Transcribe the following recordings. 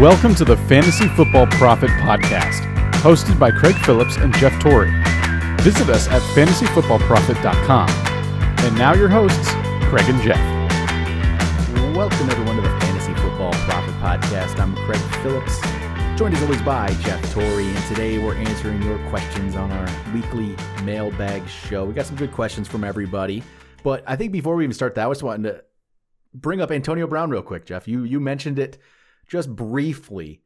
Welcome to the Fantasy Football Profit Podcast, hosted by Craig Phillips and Jeff Torrey. Visit us at fantasyfootballprofit.com. And now your hosts, Craig and Jeff. Welcome everyone to the Fantasy Football Profit Podcast. I'm Craig Phillips, joined as always by Jeff Torrey, and today we're answering your questions on our weekly mailbag show. We got some good questions from everybody, but I think before we even start that, I just wanted to bring up Antonio Brown real quick, Jeff. You you mentioned it just briefly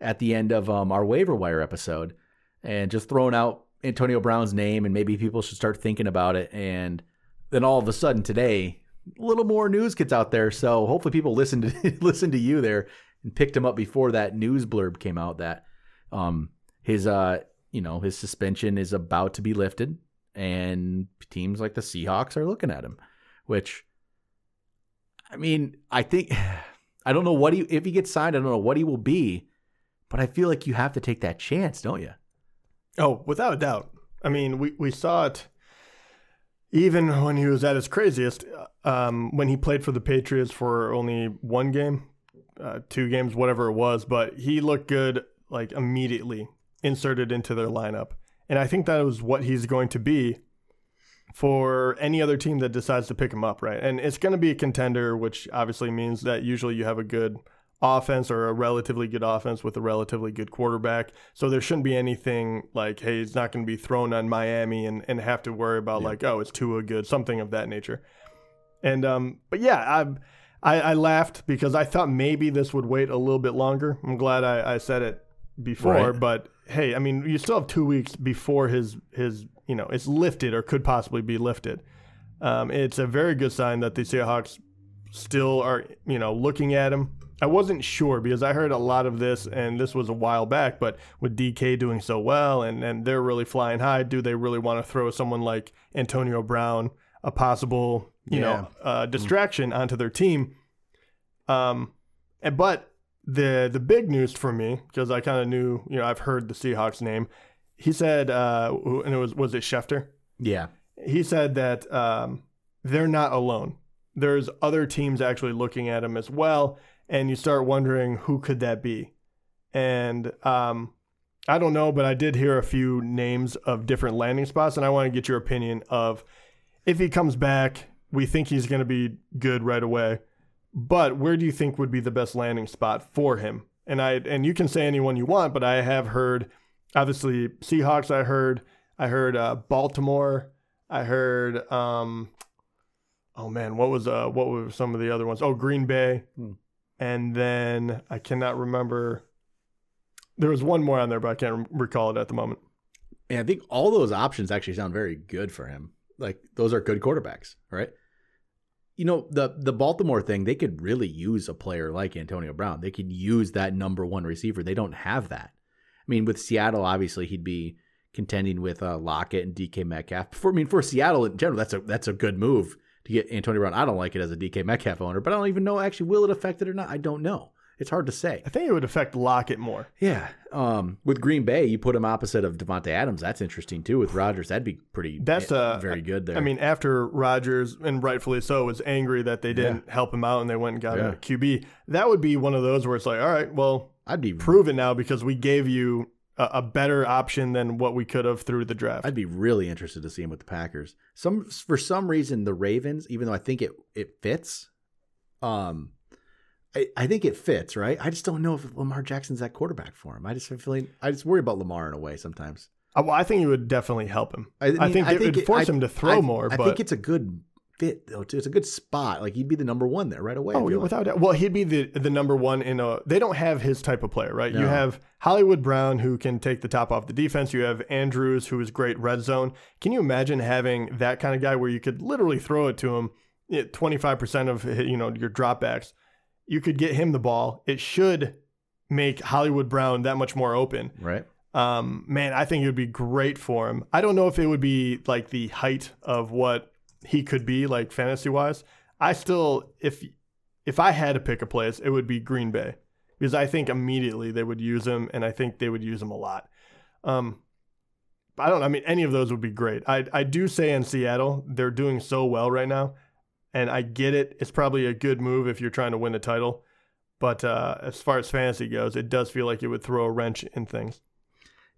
at the end of um, our waiver wire episode, and just throwing out Antonio Brown's name, and maybe people should start thinking about it. And then all of a sudden today, a little more news gets out there. So hopefully people listen to listen to you there and picked him up before that news blurb came out that um, his uh you know his suspension is about to be lifted, and teams like the Seahawks are looking at him, which I mean, I think I don't know what he if he gets signed, I don't know what he will be, but I feel like you have to take that chance, don't you? Oh, without a doubt. I mean, we, we saw it even when he was at his craziest, um, when he played for the Patriots for only one game, uh, two games, whatever it was, but he looked good like immediately inserted into their lineup. And I think that was what he's going to be for any other team that decides to pick him up, right? And it's going to be a contender, which obviously means that usually you have a good offense or a relatively good offense with a relatively good quarterback. So there shouldn't be anything like, hey, he's not going to be thrown on Miami and, and have to worry about yeah. like, oh, it's Tua good, something of that nature. And um, but yeah, I, I, I laughed because I thought maybe this would wait a little bit longer. I'm glad I, I said it before, right. but hey, I mean, you still have two weeks before his his you know it's lifted or could possibly be lifted. Um, it's a very good sign that the Seahawks still are you know looking at him I wasn't sure because I heard a lot of this, and this was a while back. But with DK doing so well, and and they're really flying high, do they really want to throw someone like Antonio Brown, a possible you yeah. know uh, distraction, mm-hmm. onto their team? Um, and but the the big news for me because I kind of knew you know I've heard the Seahawks name. He said, uh, and it was was it Schefter? Yeah, he said that um, they're not alone. There's other teams actually looking at him as well and you start wondering who could that be. And um, I don't know, but I did hear a few names of different landing spots, and I want to get your opinion of if he comes back. We think he's going to be good right away, but where do you think would be the best landing spot for him? And I and you can say anyone you want, but I have heard obviously Seahawks. I heard I heard uh, Baltimore. I heard um, oh man, what was uh what were some of the other ones? Oh, Green Bay. Hmm and then I cannot remember. There was one more on there, but I can't recall it at the moment. And I think all those options actually sound very good for him. Like those are good quarterbacks, right? You know the the Baltimore thing. They could really use a player like Antonio Brown. They could use that number one receiver. They don't have that. I mean, with Seattle, obviously he'd be contending with uh, Lockett and DK Metcalf. For I mean, for Seattle in general, that's a that's a good move to get Antonio Brown. I don't like it as a DK Metcalf owner, but I don't even know actually will it affect it or not. I don't know. It's hard to say. I think it would affect Lockett more. Yeah. Um, with Green Bay, you put him opposite of Davante Adams. That's interesting too. With Rodgers, that'd be pretty. That's uh, very good there. I mean, after Rodgers and rightfully so was angry that they didn't yeah. help him out and they went and got yeah. a QB, that would be one of those where it's like, all right, well, I'd be proven now because we gave you a, a better option than what we could have through the draft. I'd be really interested to see him with the Packers. Some for some reason the Ravens, even though I think it it fits, um, I, I think it fits, right? I just don't know if Lamar Jackson's that quarterback for him. I just feel like I just worry about Lamar in a way sometimes. Uh, well, I think it would definitely help him. I, mean, I think, I think it would force him to throw I, more. I but... think it's a good fit though. Too. It's a good spot. Like he'd be the number one there right away. Oh, without doubt. Well, he'd be the the number one in a. They don't have his type of player, right? No. You have Hollywood Brown who can take the top off the defense. You have Andrews who is great red zone. Can you imagine having that kind of guy where you could literally throw it to him? Twenty five percent of you know your dropbacks, you could get him the ball. It should make Hollywood Brown that much more open. Right. Um, man, I think it would be great for him. I don't know if it would be like the height of what he could be like fantasy wise, I still if if I had to pick a place, it would be Green Bay because I think immediately they would use him, and I think they would use him a lot. Um, I don't. I mean, any of those would be great. I I do say in Seattle they're doing so well right now, and I get it. It's probably a good move if you're trying to win a title, But uh, as far as fantasy goes, it does feel like it would throw a wrench in things.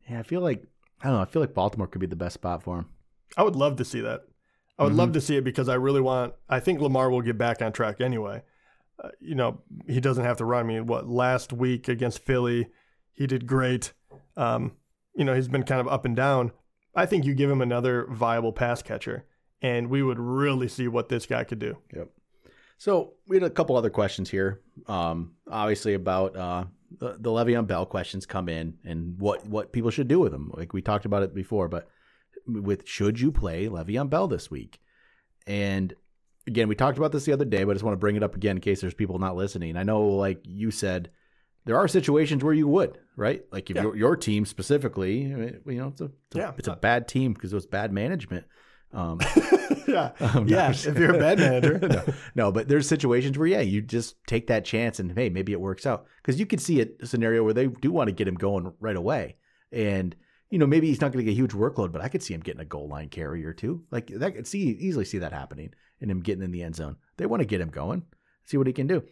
Yeah, I feel like I don't know. I feel like Baltimore could be the best spot for him. I would love to see that. I would love to see it because I really want. I think Lamar will get back on track anyway. Uh, you know, he doesn't have to run. I mean, what last week against Philly, he did great. Um, you know, he's been kind of up and down. I think you give him another viable pass catcher, and we would really see what this guy could do. Yep. So we had a couple other questions here. Um, obviously about uh, the, the Le'Veon Bell questions come in and what what people should do with him. Like we talked about it before, but with should you play Le'Veon Bell this week? And again, we talked about this the other day, but I just want to bring it up again in case there's people not listening. I know, like you said, there are situations where you would, right? Like if Yeah. your your team specifically, you know, it's a it's a, Yeah. it's a bad team because it was bad management. Um, yeah, I'm yeah. If you're a bad manager, no, no, but there's situations where yeah, you just take that chance and hey, maybe it works out because you could see a scenario where they do want to get him going right away, and you know maybe he's not going to get a huge workload, but I could see him getting a goal line carry or two. Like that, could see easily see that happening and him getting in the end zone. They want to get him going, see what he can do.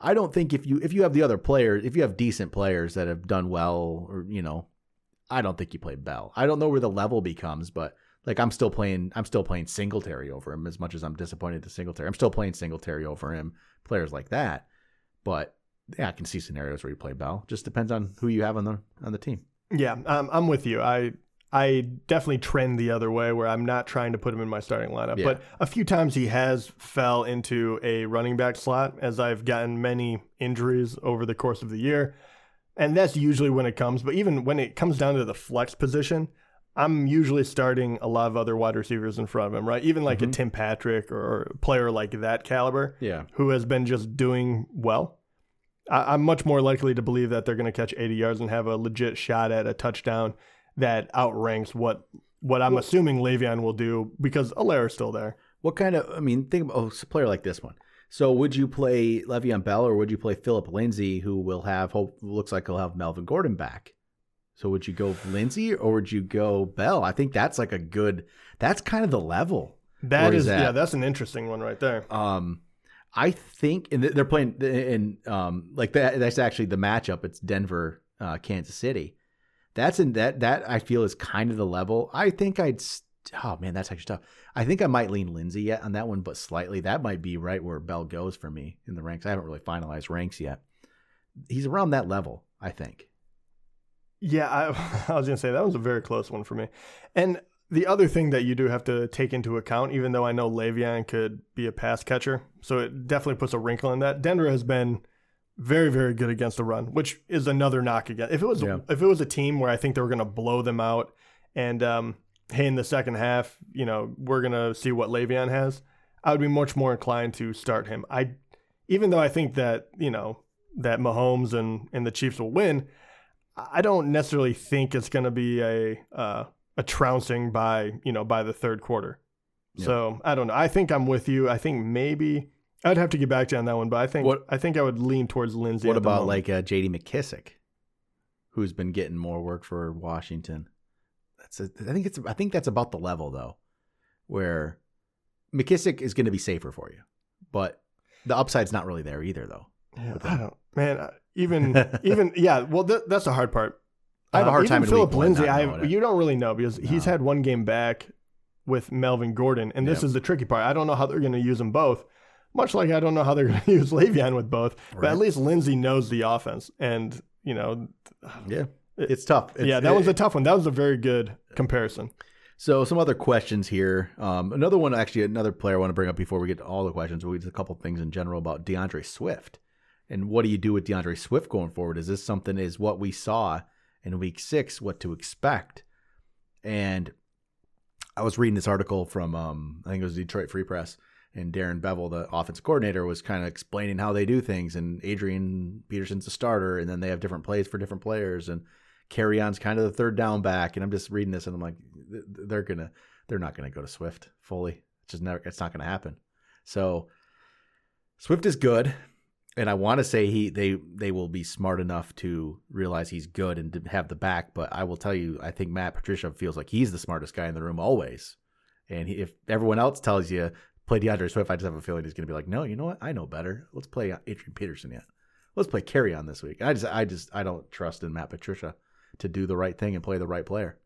I don't think if you if you have the other players, if you have decent players that have done well, or you know, I don't think you play Bell. I don't know where the level becomes, but like I'm still playing I'm still playing Singletary over him as much as I'm disappointed to Singletary. I'm still playing Singletary over him, players like that. But yeah, I can see scenarios where you play Bell. Just depends on who you have on the on the team. Yeah, um, I'm with you. I I definitely trend the other way where I'm not trying to put him in my starting lineup. Yeah. But a few times he has fell into a running back slot as I've gotten many injuries over the course of the year. And that's usually when it comes. But even when it comes down to the flex position, I'm usually starting a lot of other wide receivers in front of him, right? Even like a Mhm. Tim Patrick or a player like that caliber Yeah. who has been just doing well. I, I'm much more likely to believe that they're going to catch 80 yards and have a legit shot at a touchdown that outranks what what I'm assuming Le'Veon will do because Helaire's still there. What kind of I mean, think about oh, a player like this one. So would you play Le'Veon Bell or would you play Philip Lindsay, who will have hope looks like he'll have Melvin Gordon back? So would you go Lindsay or would you go Bell? I think that's like a good that's kind of the level. That is, is that- yeah, that's an interesting one right there. Um, I think, and they're playing in um, like that. That's actually the matchup. It's Denver, uh, Kansas City. That's in that that I feel is kind of the level. I think I'd. Oh man, that's actually tough. I think I might lean Lindsay yet on that one, but slightly. That might be right where Bell goes for me in the ranks. I haven't really finalized ranks yet. He's around that level, I think. Yeah, I, I was going to say that was a very close one for me. And the other thing that you do have to take into account, even though I know Le'Veon could be a pass catcher, so it definitely puts a wrinkle in that. Denver has been very, very good against the run, which is another knock again. If it was Yeah. if it was a team where I think they were going to blow them out, and um, hey, in the second half, you know, we're going to see what Le'Veon has, I would be much more inclined to start him. I, even though I think that you know that Mahomes and and the Chiefs will win. I don't necessarily think it's going to be a uh, a trouncing by you know by the third quarter. Yeah. So I don't know. I think I'm with you. I think maybe I'd have to get back to you on that one, but I think What- I think I would lean towards Lindsay. what about moment. like uh, J.D. McKissick, who's been getting more work for Washington? That's a, I think it's I think that's about the level though, where McKissick is going to be safer for you, but the upside's not really there either though. Yeah, I don't, man. I- Even even yeah. Well, th- that's the hard part. I have a Um, hard even time in Philip Lindsay. I you don't really know because he's had one game back with Melvin Gordon, and this Yeah. is the tricky part. I don't know how they're going to use them both. Much like I don't know how they're going to use Le'Veon with both, but at least Lindsay knows the offense, and you know, Yeah, it's tough. It's- yeah, that was a tough one. That was a very good comparison. So some other questions here. Um, another one, actually, another player I want to bring up before we get to all the questions. We just a couple things in general about DeAndre Swift, and what do you do with DeAndre Swift going forward? Is this something? Is what we saw in Week Six what to expect? And I was reading this article from um, I think it was Detroit Free Press, and Darrell Bevell, the offensive coordinator, was kind of explaining how they do things. And Adrian Peterson's a starter, and then they have different plays for different players, and Kerryon's kind of the third down back, and I'm just reading this, and I'm like, they're gonna, they're not gonna go to Swift fully. It's just never, it's not gonna happen. So Swift is good, and I want to say he, they, they will be smart enough to realize he's good and to have the back. But I will tell you, I think Matt Patricia feels like he's the smartest guy in the room always. And he, if everyone else tells you play DeAndre Swift, I just have a feeling he's gonna be like, no, you know what, I know better. Let's play uh, Adrian Peterson yet. let's play Kerryon this week. I just I just I don't trust in Matt Patricia to do the right thing and play the right player.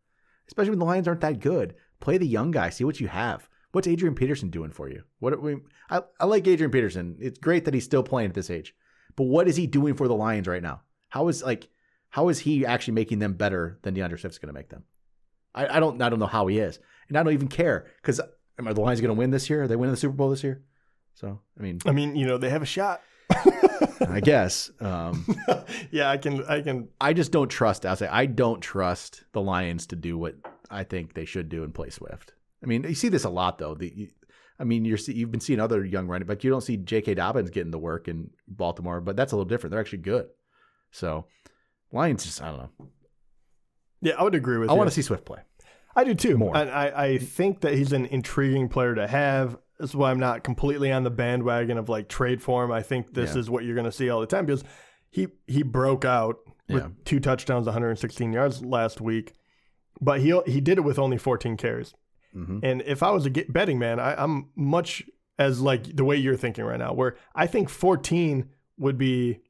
Especially when the Lions aren't that good. Play the young guy, see what you have. What's Adrian Peterson doing for you? What are we I, I like Adrian Peterson. It's great that he's still playing at this age. But what is he doing for the Lions right now? How is like how is he actually making them better than DeAndre Swift's going to make them? I, I don't I don't know how he is, and I don't even care because are the Lions going to win this year? Are they winning the Super Bowl this year? So I mean, I mean, you know, they have a shot. I guess. Um, yeah, I can. I can. I just don't trust. I'll say I don't trust the Lions to do what I think they should do and play Swift. I mean, you see this a lot though. The, I mean, you're you've been seeing other young running, but you don't see J.K. Dobbins getting the work in Baltimore. But that's a little different. They're actually good. So Lions, just I don't know. Yeah, I would agree with. I you. want to see Swift play. I do too. More. I, I think that he's an intriguing player to have. That's why I'm not completely on the bandwagon of like trade for him. I think this Yeah. is what you're going to see all the time because he he broke out with Yeah. two touchdowns, 116 yards last week, but he he did it with only 14 carries. Hmm And if I was a betting man, I, I'm much as like the way you're thinking right now, where I think 14 would be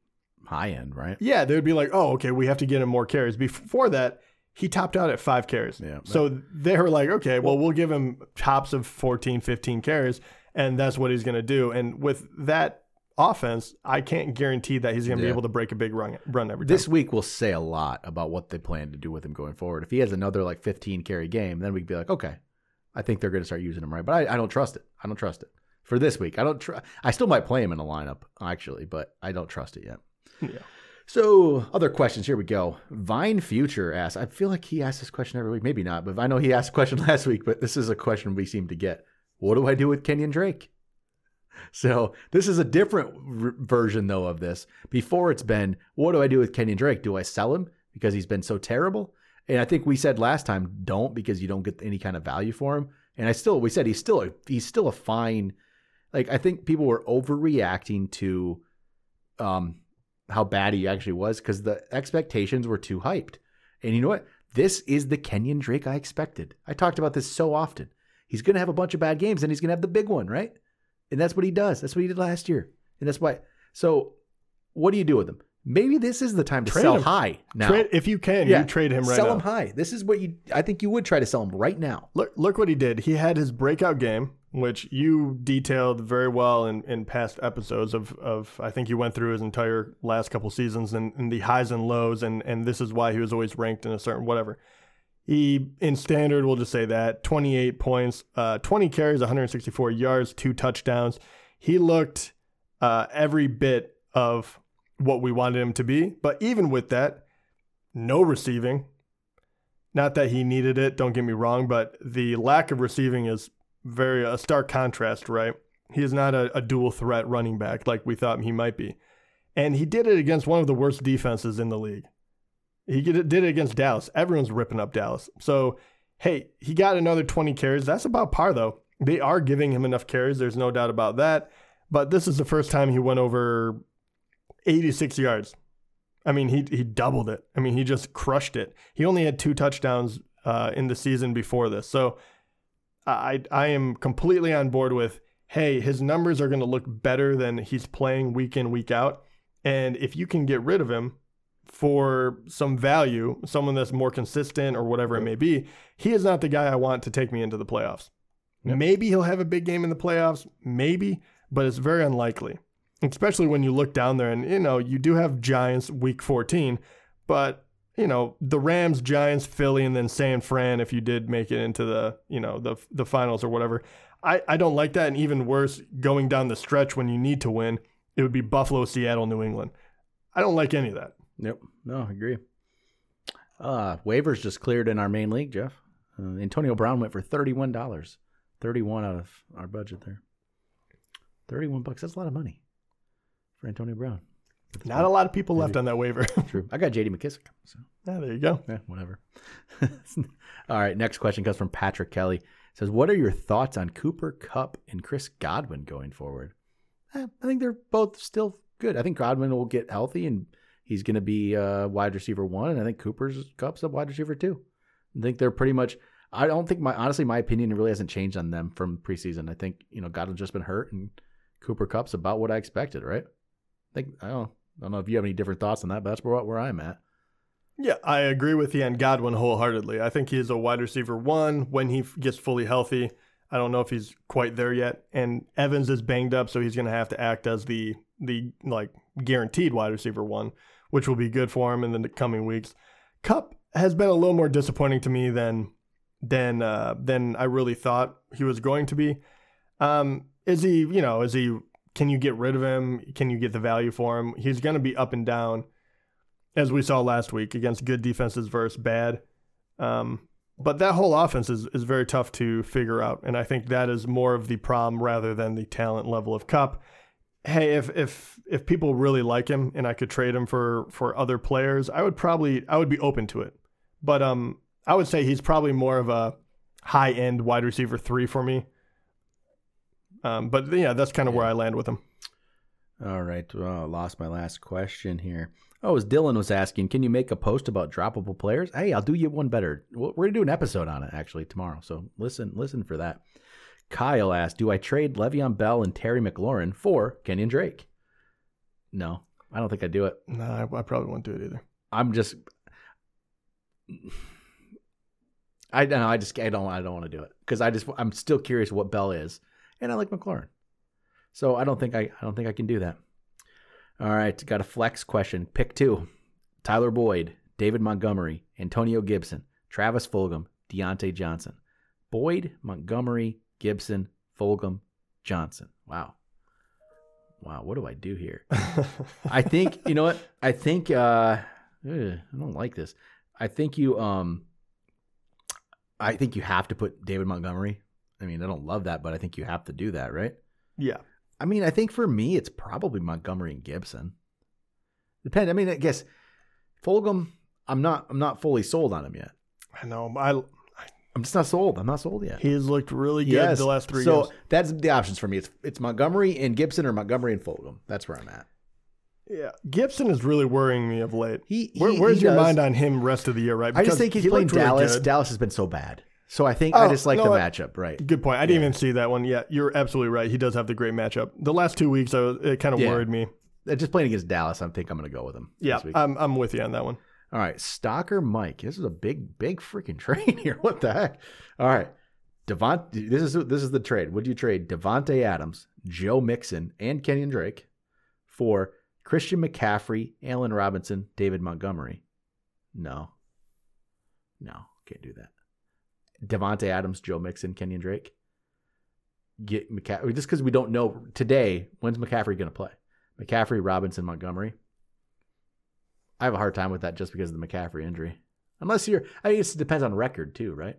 High end, right? yeah, they would be like, oh, okay, we have to get him more carries. Before that, he topped out at five carries. Yeah. So they were like, okay, well, we'll give him tops of 14, 15 carries, and that's what he's going to do. And with that offense, I can't guarantee that he's going to Yeah. be able to break a big run, run every time. This week will say a lot about what they plan to do with him going forward. If he has another like 15 carry game, then we'd be like, okay, I think they're going to start using him right. But I, I don't trust it. I don't trust it for this week. I don't. Tr- I still might play him in a lineup actually, but I don't trust it yet. Yeah. So other questions. Here we go. Vine Future asks. I feel like he asks this question every week. Maybe not, but I know he asked a question last week. But this is a question we seem to get. What do I do with Kenyon Drake? So this is a different r- version though of this. Before it's been, what do I do with Kenyon Drake? Do I sell him because he's been so terrible? And I think we said last time, don't because you don't get any kind of value for him. And I still, we said he's still a, he's still a fine. Like I think people were overreacting to, um, how bad he actually was because the expectations were too hyped. And you know what? This is the Kenyon Drake I expected. I talked about this so often. He's going to have a bunch of bad games and he's going to have the big one, right? And that's what he does. That's what he did last year. And that's why. So, what do you do with him? Maybe this is the time to Trade sell him. high now. Trade, if you can, Yeah. you trade him right now. sell now. him high. This is what you. I think you would try to sell him right now. Look, look what he did. He had his breakout game, which you detailed very well in, in past episodes of, of I think you went through his entire last couple seasons and, and the highs and lows, and, and this is why he was always ranked in a certain whatever. He, in standard, we'll just say that 28 points, uh, 20 carries, 164 yards, two touchdowns. He looked uh, every bit of what we wanted him to be. But even with that, no receiving, not that he needed it, don't get me wrong, but the lack of receiving is very a stark contrast, right? He is not a, a dual threat running back like we thought he might be. And he did it against one of the worst defenses in the league. He did it against Dallas. Everyone's ripping up Dallas. So, hey, he got another 20 carries. That's about par, though. They are giving him enough carries. There's no doubt about that. But this is the first time he went over 86 yards. I mean, he he doubled it. I mean, he just crushed it. He only had two touchdowns uh, in the season before this, so I I am completely on board with. Hey, his numbers are going to look better than he's playing week in week out, and if you can get rid of him for some value, someone that's more consistent or whatever it may be, he is not the guy I want to take me into the playoffs. Yep. Maybe he'll have a big game in the playoffs, maybe, but it's very unlikely especially when you look down there and you know you do have Giants week 14, but you know the Rams, Giants, Philly, and then San Fran if you did make it into the you know the the finals or whatever. I I don't like that, and even worse, going down the stretch when you need to win, it would be Buffalo, Seattle, New England. I don't like any of that. Yep. No, I agree. Uh, waivers just cleared in our main league, Jeff. Uh, Antonio Brown went for thirty-one dollars. Thirty-one out of our budget there. Thirty-one bucks. That's a lot of money for Antonio Brown. Not a lot of people left on that waiver. True. I got J.D. McKissick. So yeah, there you go. yeah, whatever. All right. Next question comes from Patrick Kelly. It says, "What are your thoughts on Cooper Kupp and Chris Godwin going forward?" Eh, I think they're both still good. I think Godwin will get healthy and he's going to be uh, wide receiver one, and I think Cooper's Cup's a wide receiver two. I think they're pretty much. I don't think my honestly my opinion really hasn't changed on them from preseason. I think you know Godwin's just been hurt and Cooper Kupp's about what I expected. Right? Think I don't. I don't know if you have any different thoughts on that, but that's where, where I'm at. Yeah, I agree with Ian Godwin wholeheartedly. I think he is a wide receiver one when he gets fully healthy. I don't know if he's quite there yet. And Evans is banged up, so he's going to have to act as the the like guaranteed wide receiver one, which will be good for him in the coming weeks. Kupp has been a little more disappointing to me than than uh, than I really thought he was going to be. Um, is he, you know, is he? Can you get rid of him? Can you get the value for him? He's going to be up and down, as we saw last week against good defenses versus bad. Um, but that whole offense is, is very tough to figure out, and I think that is more of the problem rather than the talent level of Kupp. Hey, if if if people really like him and I could trade him for for other players, I would probably I would be open to it. But um, I would say he's probably more of a high end wide receiver three for me. Um, but yeah, that's kind of Yeah. where I land with him. All right. Well, I lost my last question here. Oh, as Dylan was asking, can you make a post about droppable players? Hey, I'll do you one better. We're going to do an episode on it actually tomorrow. So listen, listen for that. Kyle asked, "Do I trade Le'Veon Bell and Terry McLaurin for Kenyon Drake?" No, I don't think I'd do it. No, I, I probably won't do it either. I'm just, I don't know. I just I don't I don't want to do it because I just I'm still curious what Bell is, and I like McLaurin, so I don't think I I don't think I can do that. All right, got a flex question. Pick two: Tyler Boyd, David Montgomery, Antonio Gibson, Travis Fulgham, Diontae Johnson. Boyd, Montgomery, Gibson, Fulgham, Johnson. Wow. Wow, what do I do here? I think you know what? I think uh ugh, I don't like this. I think you um I think you have to put David Montgomery. I mean, I don't love that, but I think you have to do that, right? yeah, I mean, I think for me it's probably Montgomery and Gibson. Depend I mean, I guess Fulgham, I'm not I'm not fully sold on him yet. I know. I I'm just not sold. I'm not sold yet. he's looked really good the last three so games. that's the options for me. It's it's Montgomery and Gibson or Montgomery and Fulgham. That's where I'm at. Yeah, Gibson is really worrying me of late. He, he Where, where's he your does. mind on him rest of the year? Right? I just think he's he playing looked really Dallas. Dallas has been so bad. So I think I Oh, just like no, the matchup, right? Good point. I didn't Yeah. even see that one. Yeah, you're absolutely right. He does have the great matchup. The last two weeks, I was, it kind of Yeah. worried me. Uh, Just playing against Dallas, I think I'm going to go with him. Yeah, this week. I'm I'm with you on that one. All right, Stalker Mike. This is a big, big freaking trade here. What the heck? All right, Davante. This is this is the trade. Would you trade Davante Adams, Joe Mixon, and Kenyon Drake for Christian McCaffrey, Allen Robinson, David Montgomery? No, no, can't do that. Davante Adams, Joe Mixon, Kenyon Drake. Get McCaffrey just because we don't know today. When's McCaffrey going to play? McCaffrey, Robinson, Montgomery. I have a hard time with that just because of the McCaffrey injury. Unless you're, I guess it depends on record too, right?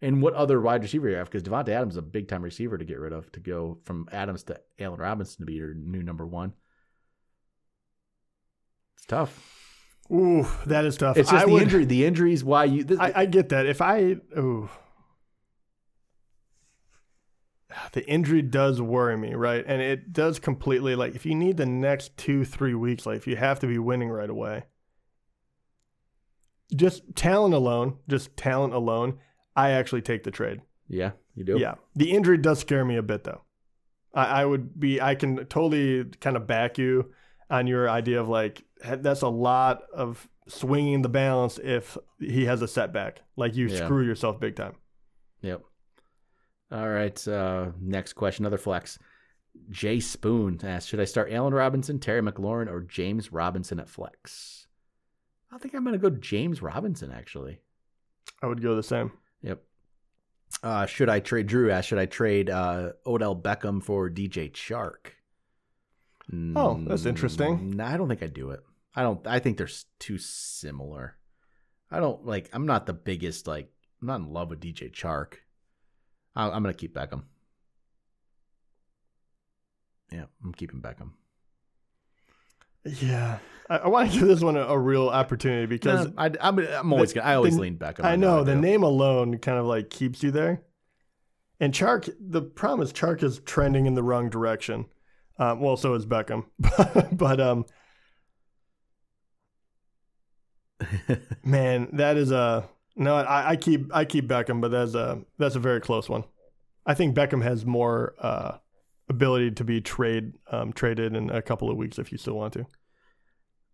And what other wide receiver you have, because Davante Adams is a big time receiver to get rid of to go from Adams to Allen Robinson to be your new number one. It's tough. Ooh, that is tough. It's just I the would- injury. The injury is why you. This, I, I get that. If I, ooh, the injury does worry me, right? And it does completely like if you need the next two, three weeks, like if you have to be winning right away, just talent alone, just talent alone, I actually take the trade. yeah, you do. Yeah, the injury does scare me a bit though. I, I would be, I can totally kind of back you on your idea of like that's a lot of swinging the balance if he has a setback. Like you Yeah. screw yourself big time. Yep. All right. Uh, next question. Another flex. Jay Spoon asks, should I start Allen Robinson, Terry McLaurin, or James Robinson at flex? I think I'm going to go James Robinson, actually. I would go the same. Yep. Uh, should I trade, Drew asked, should I trade uh, Odell Beckham for DJ Chark? Oh, that's interesting. No, I don't think I'd do it. I don't, I think they're too similar. I don't like, I'm not the biggest, like, I'm not in love with DJ Chark. I, I'm going to keep Beckham. Yeah, I'm keeping Beckham. Yeah, I, I want to give this one a, a real opportunity because No, I, I'm, I'm always the- gonna. I always the- lean Beckham. I know I the do. name alone kind of like keeps you there. And Chark, the problem is Chark is trending in the wrong direction. Um, well, so is Beckham, but um, man, that is a no. I, I keep I keep Beckham, but that's a that's a very close one. I think Beckham has more uh, ability to be trade um, traded in a couple of weeks if you still want to.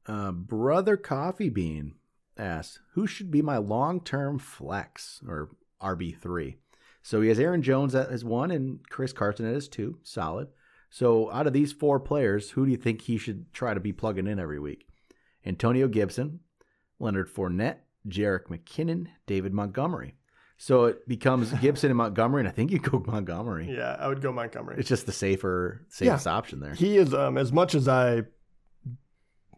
Uh, Brother Coffee Bean asks, "Who should be my long-term flex or RB three? So he has Aaron Jones as one and Chris Carson as two. Solid. So out of these four players, who do you think he should try to be plugging in every week? Antonio Gibson, Leonard Fournette, Jerick McKinnon, David Montgomery. So it becomes Gibson and Montgomery, and I think you go Montgomery. Yeah, I would go Montgomery. It's just the safer, safest option there. He is um, as much as I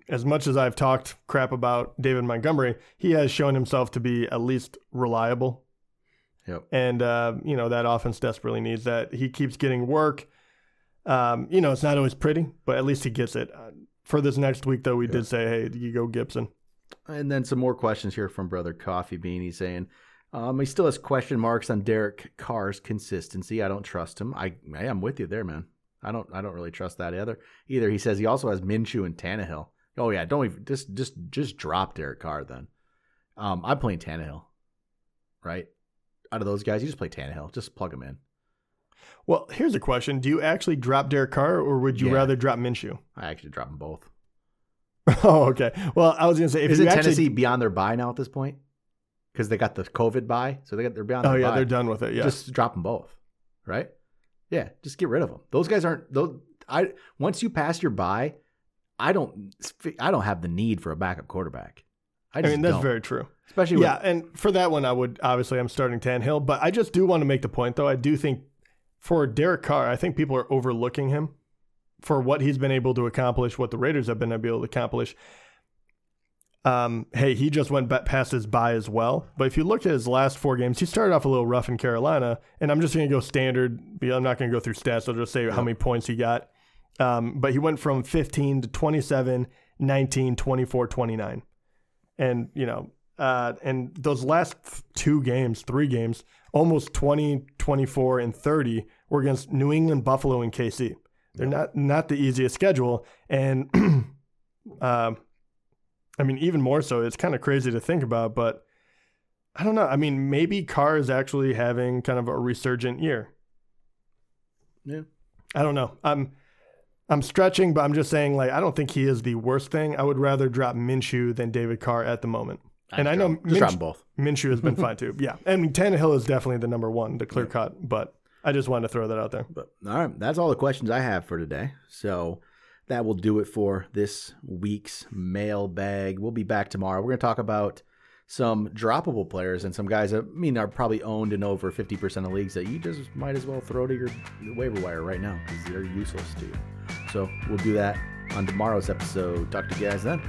as much as I've talked crap about David Montgomery, he has shown himself to be at least reliable. Yep. And uh, you know that offense desperately needs that. He keeps getting work. Um, you know it's not always pretty, but at least he gets it. Uh, for this next week, though, we Yep. did say, "Hey, you go Gibson." And then some more questions here from Brother Coffee Bean. He's saying um, he still has question marks on Derek Carr's consistency. I don't trust him. I I am with you there, man. I don't I don't really trust that either. Either he says he also has Minshew and Tannehill. Oh yeah, don't even just just just drop Derek Carr then. Um, I'm playing Tannehill, right? Out of those guys, you just play Tannehill. Just plug him in. Well, here's a question: Do you actually drop Derek Carr, or would you Yeah. rather drop Minshew? I actually drop them both. oh, okay. Well, I was gonna say if Isn't you actually, Tennessee beyond their bye now at this point? Because they got the COVID bye, so they got they're beyond. oh yeah, bye. they're done with it. Yeah, Just drop them both, right? Yeah, just get rid of them. Those guys aren't those. I once you pass your bye, I don't. I don't have the need for a backup quarterback. I I mean that's don't. very true. especially Yeah, and for that one, I would obviously I'm starting Tannehill, but I just do want to make the point though. I do think for Derek Carr, I think people are overlooking him for what he's been able to accomplish, what the Raiders have been able to accomplish. Um, hey, he just went past his bye as well. But if you look at his last four games, he started off a little rough in Carolina, and I'm just going to go standard. I'm not going to go through stats. I'll just say how many points he got. Um, but he went from 15 to 27, 19, 24, 29. And, you know, uh, and those last two games, three games, almost 20, 24, and 30 were against New England, Buffalo, and KC. They're not not the easiest schedule, and um, I mean even more so. It's kind of crazy to think about, but I don't know. I mean, maybe Carr is actually having kind of a resurgent year. Yeah. I don't know. I'm I'm stretching, but I'm just saying like I don't think he is the worst thing. I would rather drop Minshew than David Carr at the moment. and I know just drop both. Minshew has been fine too. Yeah, I mean Tannehill is definitely the number one, the clear cut. But I just wanted to throw that out there. But all right, that's all the questions I have for today. So that will do it for this week's mailbag. We'll be back tomorrow. We're going to talk about some droppable players and some guys that I mean are probably owned in over 50% of leagues that you just might as well throw to your waiver wire right now because they're useless to you. So we'll do that on tomorrow's episode. Talk to you guys then.